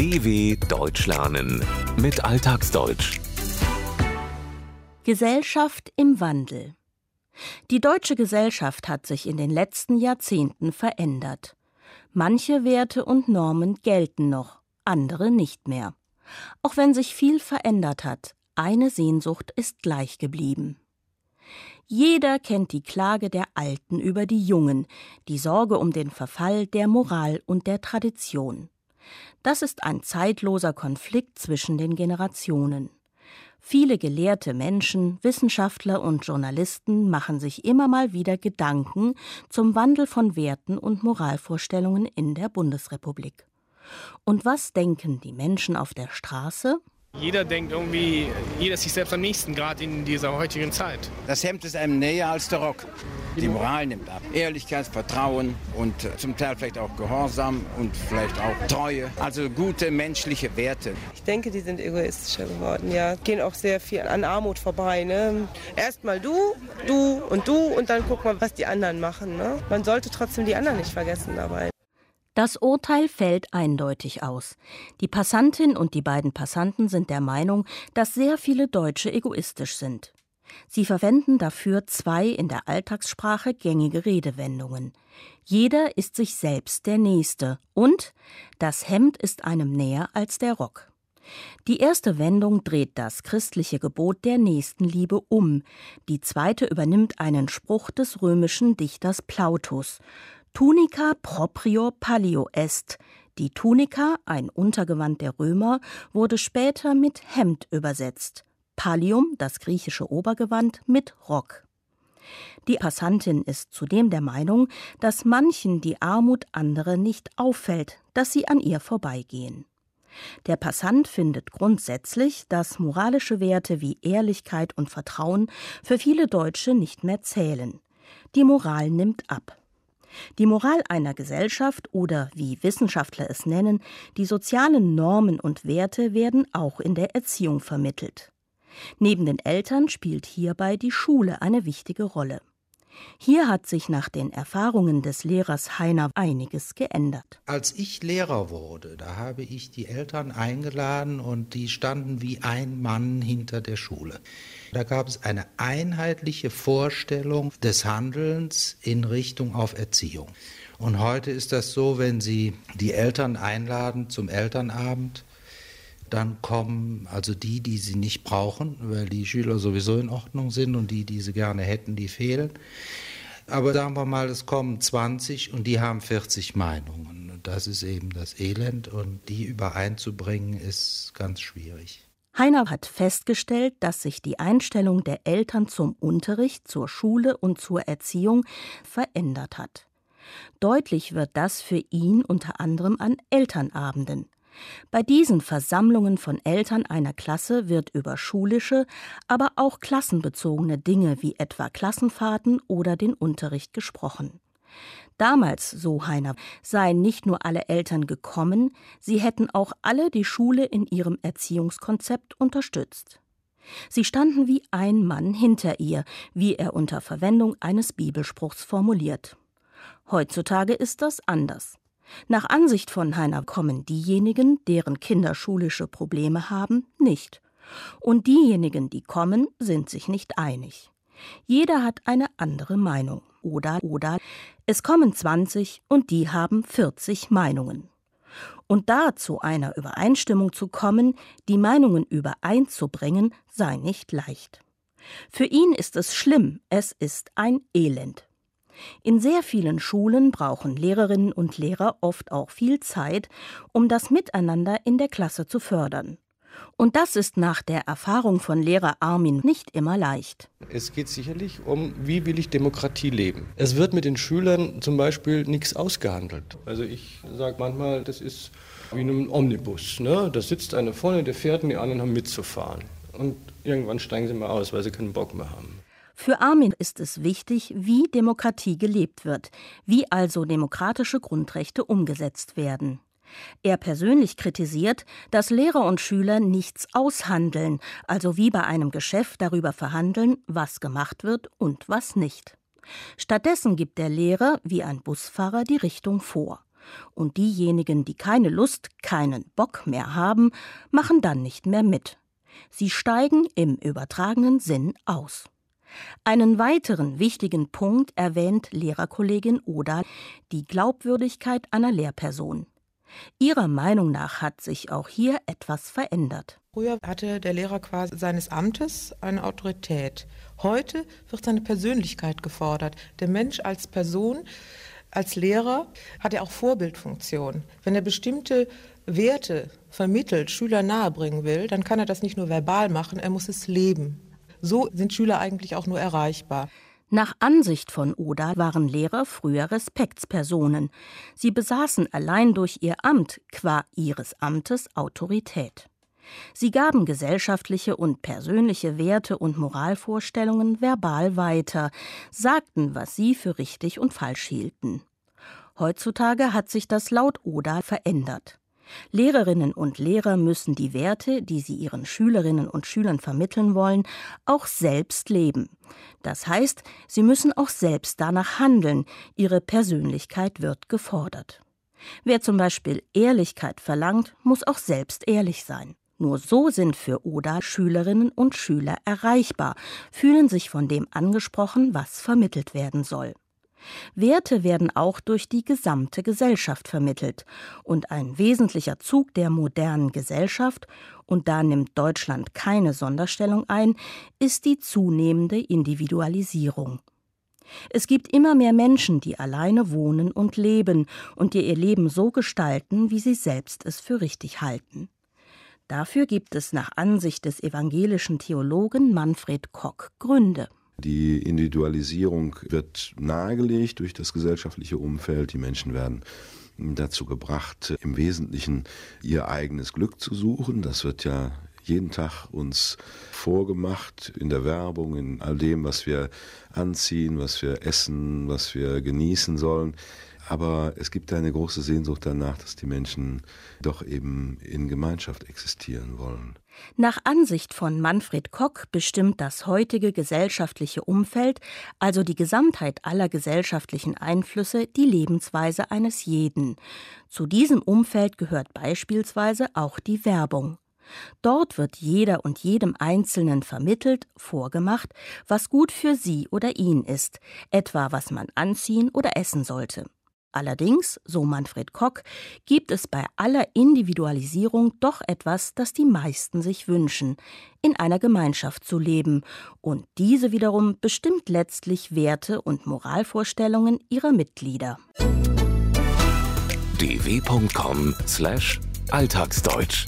DW Deutsch lernen mit Alltagsdeutsch. Gesellschaft im Wandel. Die deutsche Gesellschaft hat sich in den letzten Jahrzehnten verändert. Manche Werte und Normen gelten noch, andere nicht mehr. Auch wenn sich viel verändert hat, eine Sehnsucht ist gleich geblieben. Jeder kennt die Klage der Alten über die Jungen, die Sorge um den Verfall der Moral und der Tradition. Das ist ein zeitloser Konflikt zwischen den Generationen. Viele gelehrte Menschen, Wissenschaftler und Journalisten machen sich immer mal wieder Gedanken zum Wandel von Werten und Moralvorstellungen in der Bundesrepublik. Und was denken die Menschen auf der Straße? Jeder denkt irgendwie, jeder ist sich selbst am nächsten, gerade in dieser heutigen Zeit. Das Hemd ist einem näher als der Rock. Die Moral nimmt ab. Ehrlichkeit, Vertrauen und zum Teil vielleicht auch Gehorsam und vielleicht auch Treue. Also gute menschliche Werte. Ich denke, die sind egoistischer geworden, ja. Gehen auch sehr viel an Armut vorbei. Ne? Erstmal du, du und du und dann guck mal, was die anderen machen. Ne? Man sollte trotzdem die anderen nicht vergessen dabei. Das Urteil fällt eindeutig aus. Die Passantin und die beiden Passanten sind der Meinung, dass sehr viele Deutsche egoistisch sind. Sie verwenden dafür zwei in der Alltagssprache gängige Redewendungen. Jeder ist sich selbst der Nächste und das Hemd ist einem näher als der Rock. Die erste Wendung dreht das christliche Gebot der Nächstenliebe um, die zweite übernimmt einen Spruch des römischen Dichters Plautus Tunica proprio pallio est. Die Tunika, ein Untergewand der Römer, wurde später mit Hemd übersetzt. Pallium, das griechische Obergewand, mit Rock. Die Passantin ist zudem der Meinung, dass manchen die Armut anderer nicht auffällt, dass sie an ihr vorbeigehen. Der Passant findet grundsätzlich, dass moralische Werte wie Ehrlichkeit und Vertrauen für viele Deutsche nicht mehr zählen. Die Moral nimmt ab. Die Moral einer Gesellschaft oder, wie Wissenschaftler es nennen, die sozialen Normen und Werte werden auch in der Erziehung vermittelt. Neben den Eltern spielt hierbei die Schule eine wichtige Rolle. Hier hat sich nach den Erfahrungen des Lehrers Heiner einiges geändert. Als ich Lehrer wurde, da habe ich die Eltern eingeladen und die standen wie ein Mann hinter der Schule. Da gab es eine einheitliche Vorstellung des Handelns in Richtung auf Erziehung. Und heute ist das so, wenn Sie die Eltern einladen zum Elternabend, dann kommen also die, die sie nicht brauchen, weil die Schüler sowieso in Ordnung sind und die, die sie gerne hätten, die fehlen. Aber sagen wir mal, es kommen 20 und die haben 40 Meinungen. Und das ist eben das Elend und die übereinzubringen ist ganz schwierig. Heiner hat festgestellt, dass sich die Einstellung der Eltern zum Unterricht, zur Schule und zur Erziehung verändert hat. Deutlich wird das für ihn unter anderem an Elternabenden. Bei diesen Versammlungen von Eltern einer Klasse wird über schulische, aber auch klassenbezogene Dinge wie etwa Klassenfahrten oder den Unterricht gesprochen. Damals, so Heiner, seien nicht nur alle Eltern gekommen, sie hätten auch alle die Schule in ihrem Erziehungskonzept unterstützt. Sie standen wie ein Mann hinter ihr, wie er unter Verwendung eines Bibelspruchs formuliert. Heutzutage ist das anders. Nach Ansicht von Heiner kommen diejenigen, deren Kinder schulische Probleme haben, nicht. Und diejenigen, die kommen, sind sich nicht einig. Jeder hat eine andere Meinung. Oder, oder, es kommen 20 und die haben 40 Meinungen. Und da zu einer Übereinstimmung zu kommen, die Meinungen übereinzubringen, sei nicht leicht. Für ihn ist es schlimm, es ist ein Elend. In sehr vielen Schulen brauchen Lehrerinnen und Lehrer oft auch viel Zeit, um das Miteinander in der Klasse zu fördern. Und das ist nach der Erfahrung von Lehrer Armin nicht immer leicht. Es geht sicherlich um, wie will ich Demokratie leben. Es wird mit den Schülern zum Beispiel nichts ausgehandelt. Also ich sage manchmal, das ist wie in einem Omnibus. Ne? Da sitzt einer vorne, der fährt und die anderen haben mitzufahren. Und irgendwann steigen sie mal aus, weil sie keinen Bock mehr haben. Für Armin ist es wichtig, wie Demokratie gelebt wird, wie also demokratische Grundrechte umgesetzt werden. Er persönlich kritisiert, dass Lehrer und Schüler nichts aushandeln, also wie bei einem Geschäft darüber verhandeln, was gemacht wird und was nicht. Stattdessen gibt der Lehrer wie ein Busfahrer die Richtung vor. Und diejenigen, die keine Lust, keinen Bock mehr haben, machen dann nicht mehr mit. Sie steigen im übertragenen Sinn aus. Einen weiteren wichtigen Punkt erwähnt Lehrerkollegin Oda, die Glaubwürdigkeit einer Lehrperson. Ihrer Meinung nach hat sich auch hier etwas verändert. Früher hatte der Lehrer quasi seines Amtes eine Autorität. Heute wird seine Persönlichkeit gefordert. Der Mensch als Person, als Lehrer hat er auch Vorbildfunktion. Wenn er bestimmte Werte vermittelt, Schüler nahebringen will, dann kann er das nicht nur verbal machen, er muss es leben. So sind Schüler eigentlich auch nur erreichbar. Nach Ansicht von Oda waren Lehrer früher Respektspersonen. Sie besaßen allein durch ihr Amt qua ihres Amtes Autorität. Sie gaben gesellschaftliche und persönliche Werte und Moralvorstellungen verbal weiter, sagten, was sie für richtig und falsch hielten. Heutzutage hat sich das laut Oda verändert. Lehrerinnen und Lehrer müssen die Werte, die sie ihren Schülerinnen und Schülern vermitteln wollen, auch selbst leben. Das heißt, sie müssen auch selbst danach handeln, ihre Persönlichkeit wird gefordert. Wer zum Beispiel Ehrlichkeit verlangt, muss auch selbst ehrlich sein. Nur so sind für Oda Schülerinnen und Schüler erreichbar, fühlen sich von dem angesprochen, was vermittelt werden soll. Werte werden auch durch die gesamte Gesellschaft vermittelt. Und ein wesentlicher Zug der modernen Gesellschaft, und da nimmt Deutschland keine Sonderstellung ein, ist die zunehmende Individualisierung. Es gibt immer mehr Menschen, die alleine wohnen und leben und die ihr Leben so gestalten, wie sie selbst es für richtig halten. Dafür gibt es nach Ansicht des evangelischen Theologen Manfred Kock Gründe. Die Individualisierung wird nahegelegt durch das gesellschaftliche Umfeld. Die Menschen werden dazu gebracht, im Wesentlichen ihr eigenes Glück zu suchen. Das wird ja jeden Tag uns vorgemacht in der Werbung, in all dem, was wir anziehen, was wir essen, was wir genießen sollen. Aber es gibt eine große Sehnsucht danach, dass die Menschen doch eben in Gemeinschaft existieren wollen. Nach Ansicht von Manfred Kock bestimmt das heutige gesellschaftliche Umfeld, also die Gesamtheit aller gesellschaftlichen Einflüsse, die Lebensweise eines jeden. Zu diesem Umfeld gehört beispielsweise auch die Werbung. Dort wird jeder und jedem Einzelnen vermittelt, vorgemacht, was gut für sie oder ihn ist, etwa was man anziehen oder essen sollte. Allerdings, so Manfred Kock, gibt es bei aller Individualisierung doch etwas, das die meisten sich wünschen, in einer Gemeinschaft zu leben, und diese wiederum bestimmt letztlich Werte und Moralvorstellungen ihrer Mitglieder. dw.com/alltagsdeutsch